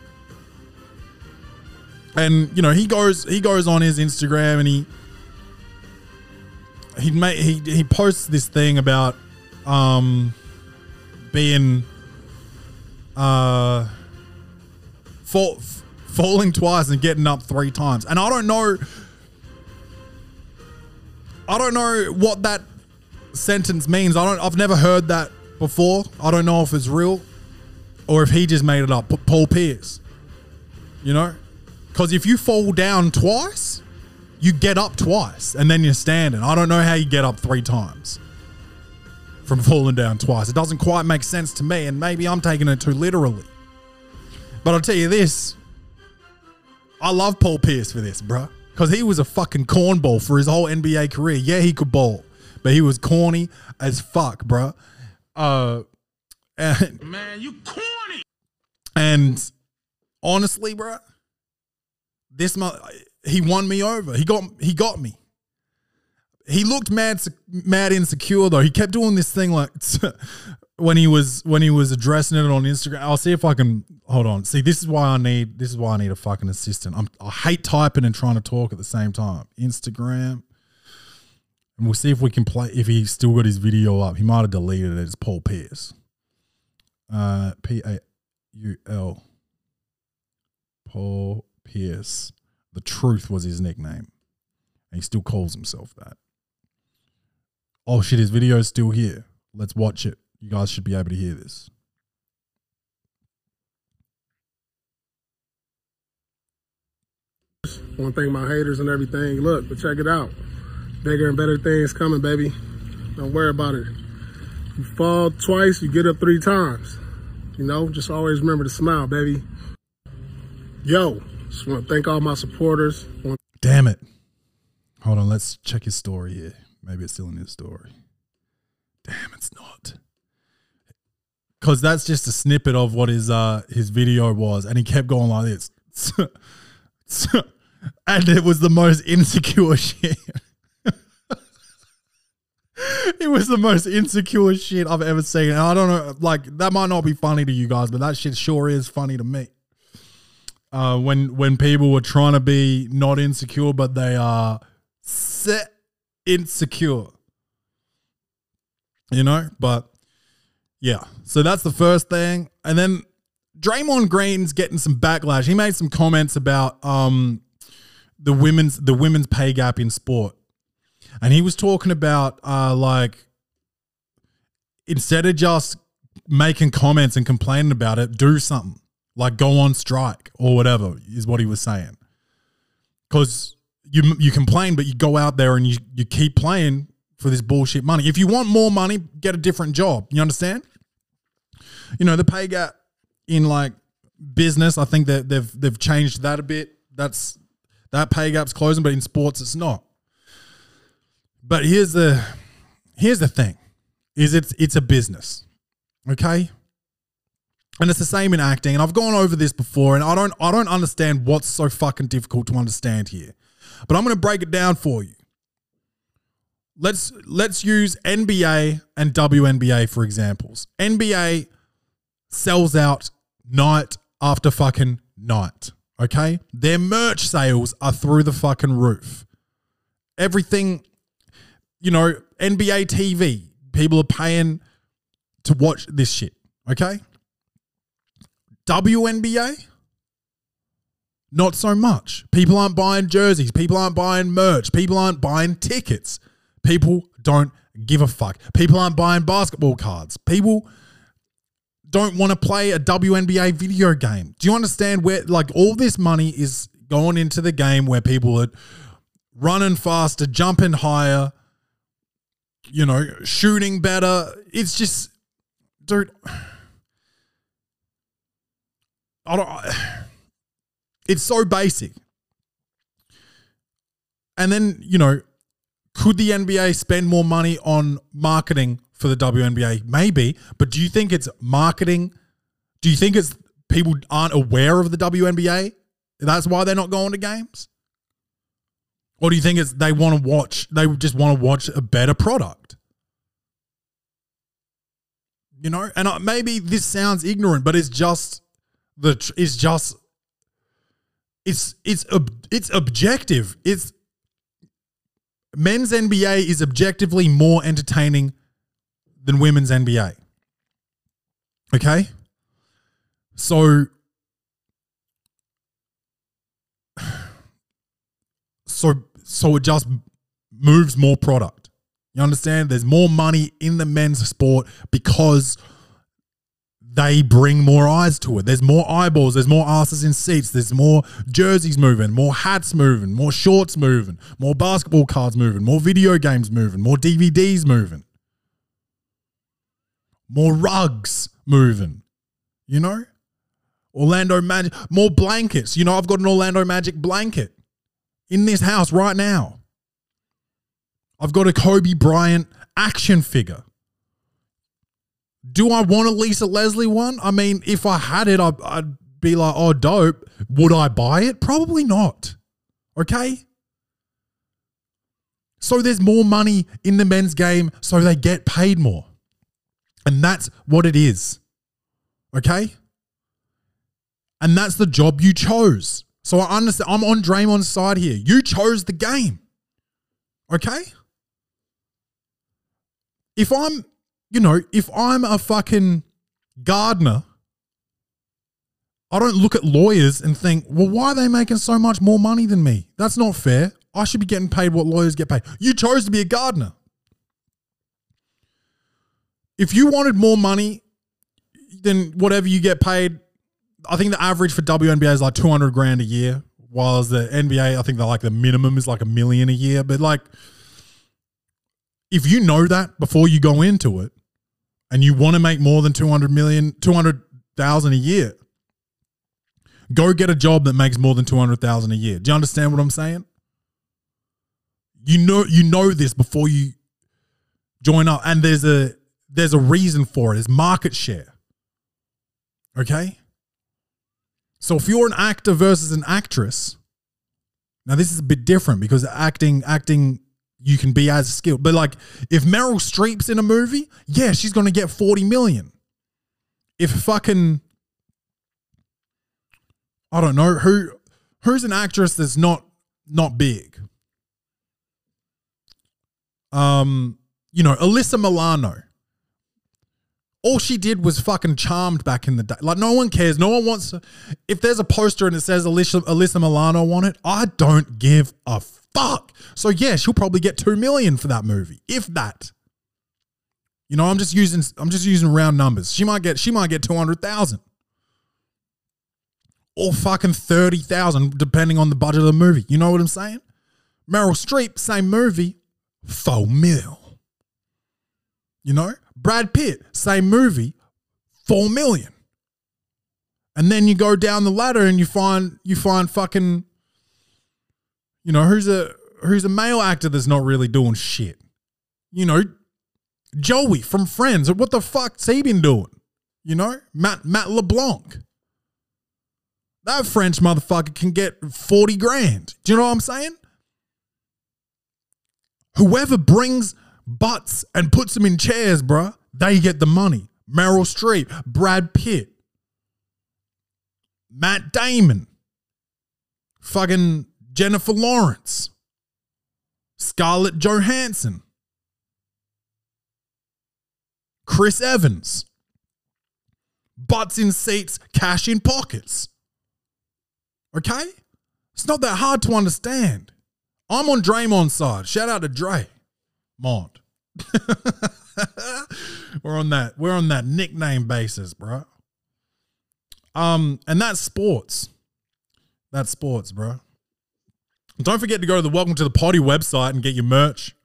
And you know he goes he goes on his Instagram and he he made he he posts this thing about um being uh fall, falling twice and getting up three times. And I don't know I don't know what that sentence means. I don't. I've never heard that before. I don't know if it's real or if he just made it up. Paul Pierce, you know, because if you fall down twice, you get up twice and then you're standing. I don't know how you get up three times from [LAUGHS] falling down twice. It doesn't quite make sense to me, and maybe I'm taking it too literally. But I'll tell you this. I love Paul Pierce for this, bruh. Because he was a fucking cornball for his whole NBA career. Yeah, he could ball, but he was corny as fuck, bruh. Uh, and, Man, you corny. and honestly, bruh, this month he won me over. He got he got me. He looked mad mad insecure though. He kept doing this thing like [LAUGHS] when he was when he was addressing it on Instagram. I'll see if I can hold on. See, this is why I need this is why I need a fucking assistant. I'm, I hate typing and trying to talk at the same time. Instagram. And we'll see if we can play if he still got his video up. He might have deleted it. It's Paul Pierce. Uh P A U L Paul Pierce. The truth was his nickname. And he still calls himself that. Oh shit, his video's still here. Let's watch it. You guys should be able to hear this. One thing, my haters and everything. Look, but check it out. Bigger and better things coming, baby. Don't worry about it. You fall twice, you get up three times. You know, just always remember to smile, baby. Yo, just want to thank all my supporters. Damn it. Hold on, let's check his story here. Maybe it's still in his story. Damn, it's not. Cause that's just a snippet of what his uh his video was, and he kept going like this. [LAUGHS] and it was the most insecure [LAUGHS] shit. [LAUGHS] it was the most insecure shit I've ever seen. And I don't know, like that might not be funny to you guys, but that shit sure is funny to me uh, when when people were trying to be not insecure, but they are set insecure. You know, but yeah. So that's the first thing, and then Draymond Green's getting some backlash. He made some comments about um the women's the women's pay gap in sport, and he was talking about uh like instead of just making comments and complaining about it, do something like go on strike or whatever is what he was saying. Because you you complain, but you go out there and you you keep playing for this bullshit money. If you want more money, get a different job. You understand? You know the pay gap in like business. I think that they've they've changed that a bit. That's that pay gap's closing, but in sports it's not. But here's the here's the thing: is it's it's a business, okay? And it's the same in acting. And I've gone over this before, and I don't I don't understand what's so fucking difficult to understand here. But I'm going to break it down for you. Let's let's use NBA and WNBA for examples. NBA sells out night after fucking night. Okay? Their merch sales are through the fucking roof. Everything, you know, NBA TV, people are paying to watch this shit. Okay? WNBA, not so much. People aren't buying jerseys. People aren't buying merch. People aren't buying tickets. People don't give a fuck. People aren't buying basketball cards. People don't want to play a WNBA video game. Do you understand where, like, all this money is going into the game where people are running faster, jumping higher, you know, shooting better? It's just, dude. I don't. It's so basic. And then you know, could the NBA spend more money on marketing for the WNBA? Maybe, but do you think it's marketing? Do you think it's people aren't aware of the WNBA? That's why they're not going to games. Or do you think it's they want to watch? They just want to watch a better product. You know, and I- maybe this sounds ignorant, but it's just the it's just it's it's it's objective. It's men's NBA is objectively more entertaining than women's NBA. Okay? So so so it just moves more product. You understand? There's more money in the men's sport because they bring more eyes to it. There's more eyeballs, there's more asses in seats, there's more jerseys moving, more hats moving, more shorts moving, more basketball cards moving, more video games moving, more DVDs moving, more rugs moving. You know? Orlando Magic, more blankets. You know, I've got an Orlando Magic blanket in this house right now. I've got a Kobe Bryant action figure. Do I want a Lisa Leslie one? I mean, if I had it, I'd, be like, oh, dope. Would I buy it? Probably not. Okay? So there's more money in the men's game, so they get paid more. And that's what it is. Okay? And that's the job you chose. So I understand. I'm on Draymond's side here. You chose the game. Okay? If I'm, you know, if I'm a fucking gardener, I don't look at lawyers and think, well, why are they making so much more money than me? That's not fair. I should be getting paid what lawyers get paid. You chose to be a gardener. If you wanted more money than whatever you get paid, I think the average for WNBA is like 200 grand a year, whilst the NBA, I think like the minimum is like a million a year. But like, if you know that before you go into it and you want to make more than 200 million, 200,000 a year, go get a job that makes more than 200,000 a year. Do you understand what I'm saying? You know, you know this before you join up. And there's a, there's a reason for it. It's market share. Okay. So if you're an actor versus an actress, now this is a bit different because acting, acting, you can be as skilled. But like, if Meryl Streep's in a movie, yeah, she's gonna get forty million. If fucking, I don't know who, who's an actress that's not not big. Um, you know, Alyssa Milano all she did was fucking charmed back in the day. Like no one cares. No one wants. If there's a poster and it says Alyssa, Alyssa Milano on it, I don't give a fuck. So yeah, she'll probably get two million for that movie, if that. You know, I'm just using I'm just using round numbers. She might get she might get two hundred thousand. Or fucking thirty thousand, depending on the budget of the movie. You know what I'm saying? Meryl Streep, same movie, four mil. You know? Brad Pitt, same movie, four million. And then you go down the ladder and you find you find fucking, you know, who's a who's a male actor that's not really doing shit. You know, Joey from Friends. What the fuck's he been doing? You know, Matt Matt LeBlanc. That French motherfucker can get 40 grand. Do you know what I'm saying? Whoever brings butts and puts them in chairs, bruh, they get the money. Meryl Streep, Brad Pitt, Matt Damon, fucking Jennifer Lawrence, Scarlett Johansson, Chris Evans. Butts in seats, cash in pockets. Okay? It's not that hard to understand. I'm on Draymond's side. Shout out to Dre. Mond. [LAUGHS] we're on that. We're on that nickname basis, bro. Um, and that's sports. That's sports, bro. Don't forget to go to the Welcome to the Potty website and get your merch.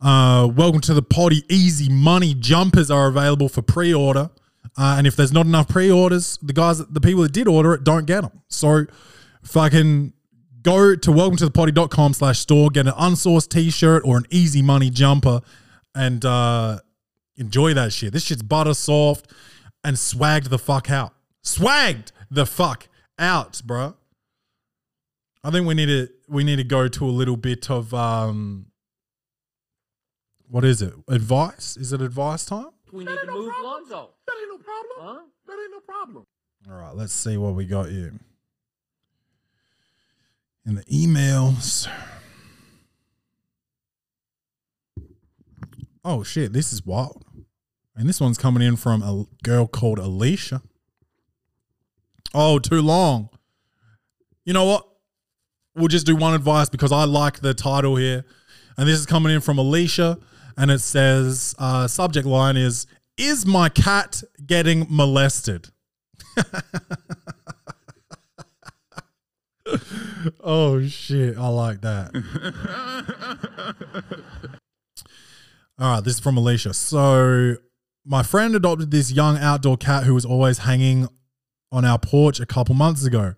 Uh, Welcome to the Potty Easy Money jumpers are available for pre-order. Uh, and if there's not enough pre-orders, the guys, the people that did order it, don't get them. So fucking go to welcome to the potty.com slash store, get an unsourced t-shirt or an easy money jumper and uh, enjoy that shit. This shit's butter soft and swagged the fuck out. Swagged the fuck out, bro. I think we need to we need to go to a little bit of um what is it? Advice? Is it advice time? We need to move Lonzo. That ain't no problem. Huh? That ain't no problem. All right, let's see what we got here. In the emails. Oh shit, this is wild. And this one's coming in from a girl called Alicia. Oh, too long. You know what? We'll just do one advice because I like the title here. And this is coming in from Alicia. And it says, uh, subject line is, Is my cat getting molested? [LAUGHS] [LAUGHS] oh shit, I like that. [LAUGHS] All right, this is from Alicia. So, my friend adopted this young outdoor cat who was always hanging on our porch a couple months ago.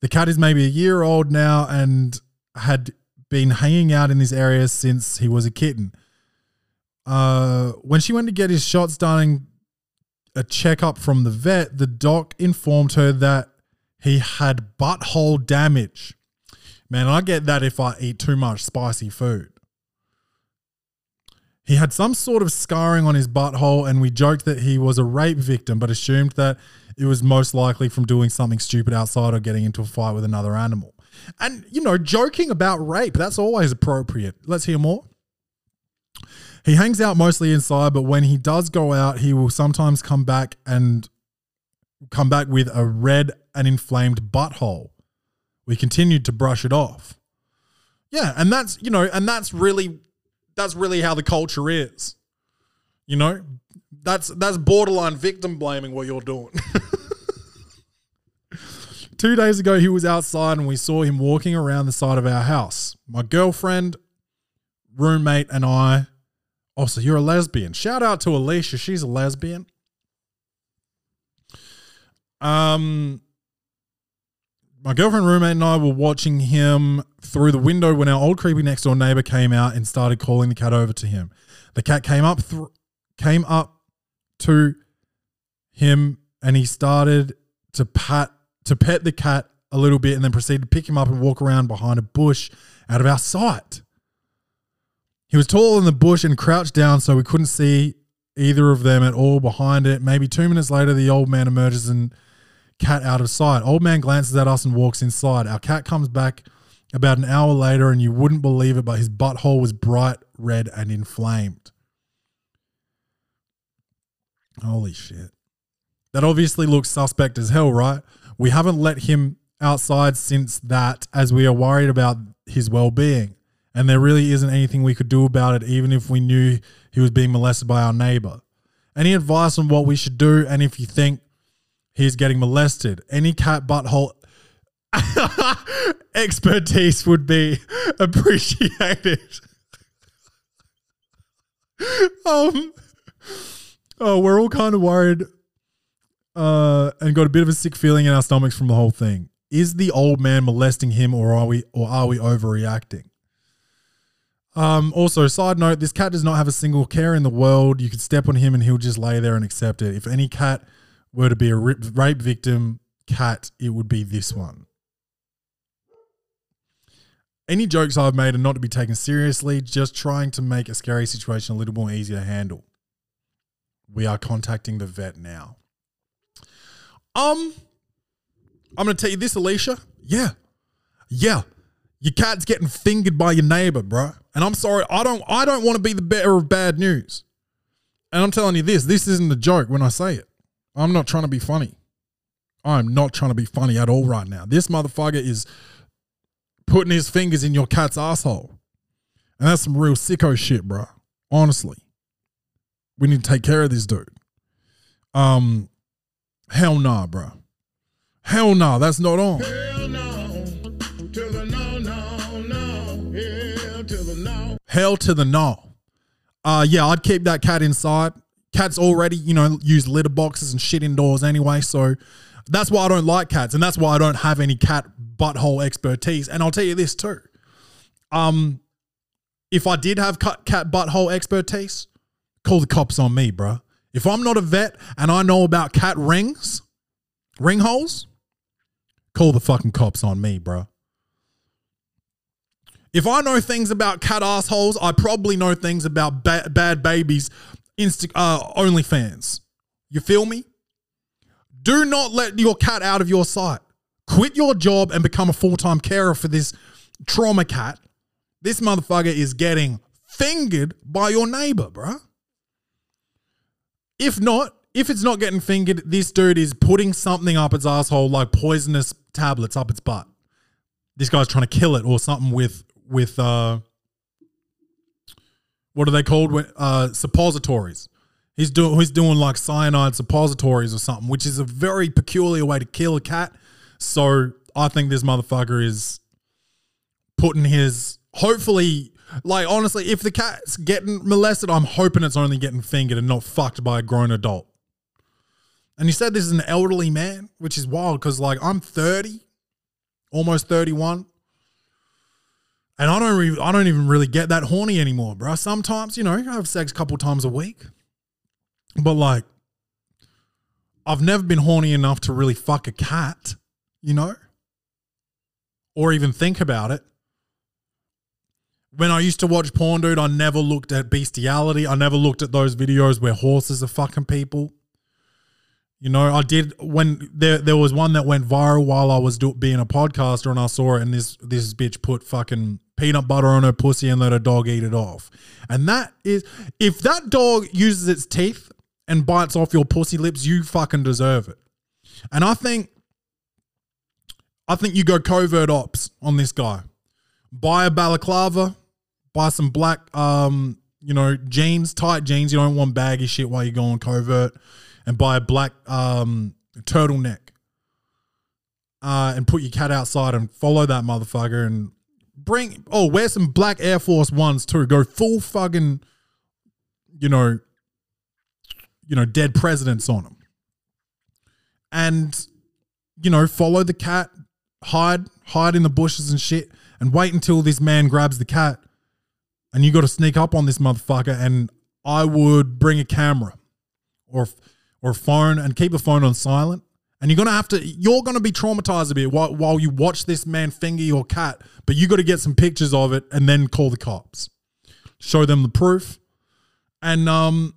The cat is maybe a year old now and had been hanging out in this area since he was a kitten. Uh, when she went to get his shots done and a checkup from the vet, the doc informed her that he had butthole damage. Man, I get that if I eat too much spicy food. He had some sort of scarring on his butthole, and we joked that he was a rape victim, but assumed that it was most likely from doing something stupid outside or getting into a fight with another animal. And, you know, joking about rape, that's always appropriate. Let's hear more. He hangs out mostly inside, but when he does go out, he will sometimes come back and come back with a red and inflamed butthole. We continued to brush it off. Yeah, and that's, you know, and that's really that's really how the culture is. You know? That's that's borderline victim blaming what you're doing. [LAUGHS] Two days ago, he was outside and we saw him walking around the side of our house. My girlfriend, roommate, and I. Also, you're a lesbian. Shout out to Alicia. She's a lesbian. Um, my girlfriend, roommate, and I were watching him through the window when our old creepy next door neighbor came out and started calling the cat over to him. The cat came up, thr came up to him, and he started to pat to pet the cat a little bit, and then proceeded to pick him up and walk around behind a bush out of our sight. He was taller than the bush and crouched down, so we couldn't see either of them at all behind it. Maybe two minutes later, the old man emerges and cat out of sight. Old man glances at us and walks inside. Our cat comes back about an hour later, and you wouldn't believe it, but his butthole was bright red and inflamed. Holy shit. That obviously looks suspect as hell, right? We haven't let him outside since that, as we are worried about his well being. And there really isn't anything we could do about it, even if we knew he was being molested by our neighbor. Any advice on what we should do? And if you think he's getting molested, any cat butthole [LAUGHS] expertise would be appreciated. [LAUGHS] um, oh, we're all kind of worried uh, and got a bit of a sick feeling in our stomachs from the whole thing. Is the old man molesting him, or are we, or are we overreacting? Um, also, side note: this cat does not have a single care in the world. You could step on him and he'll just lay there and accept it. If any cat were to be a rape victim cat, it would be this one. Any jokes I've made are not to be taken seriously, just trying to make a scary situation a little more easier to handle. We are contacting the vet now. Um, I'm going to tell you this, Alicia. Yeah. Yeah. Your cat's getting fingered by your neighbor, bro. And I'm sorry, I don't I don't want to be the bearer of bad news. And I'm telling you this, this isn't a joke when I say it. I'm not trying to be funny. I'm not trying to be funny at all right now. This motherfucker is putting his fingers in your cat's asshole. And that's some real sicko shit, bro. Honestly. We need to take care of this dude. Um hell nah, bro. Hell nah, that's not on. Hell no. To the no, no, no. Hell to the no. Hell to the no. Uh yeah, I'd keep that cat inside. Cats already, you know, use litter boxes and shit indoors anyway. So that's why I don't like cats. And that's why I don't have any cat butthole expertise. And I'll tell you this too. Um, if I did have cat, cat butthole expertise, call the cops on me, bruh. If I'm not a vet and I know about cat rings, ring holes, call the fucking cops on me, bruh. If I know things about cat assholes, I probably know things about ba- bad babies, Insta- uh, OnlyFans. You feel me? Do not let your cat out of your sight. Quit your job and become a full time carer for this trauma cat. This motherfucker is getting fingered by your neighbor, bruh. If not, if it's not getting fingered, this dude is putting something up its asshole like poisonous tablets up its butt. This guy's trying to kill it or something with with uh what are they called? When- Uh suppositories. He's doing he's doing like cyanide suppositories or something, which is a very peculiar way to kill a cat. So I think this motherfucker is putting his hopefully like honestly, if the cat's getting molested, I'm hoping it's only getting fingered and not fucked by a grown adult. And he said this is an elderly man, which is wild because like I'm 30, almost 31. And I don't re- I don't even really get that horny anymore, bro. Sometimes, you know, I have sex a couple times a week. But like I've never been horny enough to really fuck a cat, you know? Or even think about it. When I used to watch porn, dude, I never looked at bestiality. I never looked at those videos where horses are fucking people. You know, I did when there there was one that went viral while I was do, being a podcaster, and I saw it, and this this bitch put fucking peanut butter on her pussy and let her dog eat it off. And that is, if that dog uses its teeth and bites off your pussy lips, you fucking deserve it. And I think, I think you go covert ops on this guy. Buy a balaclava, buy some black, um, you know, jeans, tight jeans. You don't want baggy shit while you're going covert, and buy a black um turtleneck. Uh, and put your cat outside and follow that motherfucker and bring oh wear some black Air Force ones too. Go full fucking, you know, you know, dead presidents on them. And you know, follow the cat, hide, hide in the bushes and shit, and wait until this man grabs the cat. And you got to sneak up on this motherfucker. And I would bring a camera or or a phone and keep the phone on silent. And you're gonna have to, you're gonna be traumatized a bit while, while you watch this man finger your cat, but you got to get some pictures of it and then call the cops, show them the proof, and um,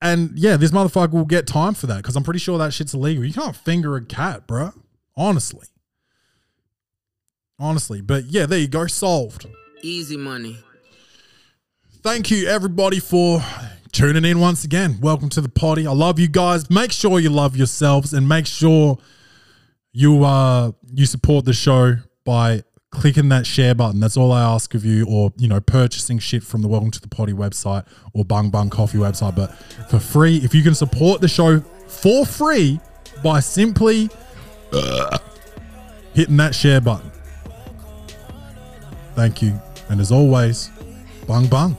and yeah, this motherfucker will get time for that because I'm pretty sure that shit's illegal. You can't finger a cat, bruh. Honestly, honestly, but yeah, there you go, solved. Easy money. thank you everybody for tuning in once again. Welcome to the potty. I love you guys. Make sure you love yourselves and make sure you uh you support the show by clicking that share button. That's all I ask of you, or you know, purchasing shit from the Welcome to the Potty website or Bung Bung Coffee website. But for free, if you can support the show for free by simply uh, hitting that share button. Thank you. And as always, bung bung.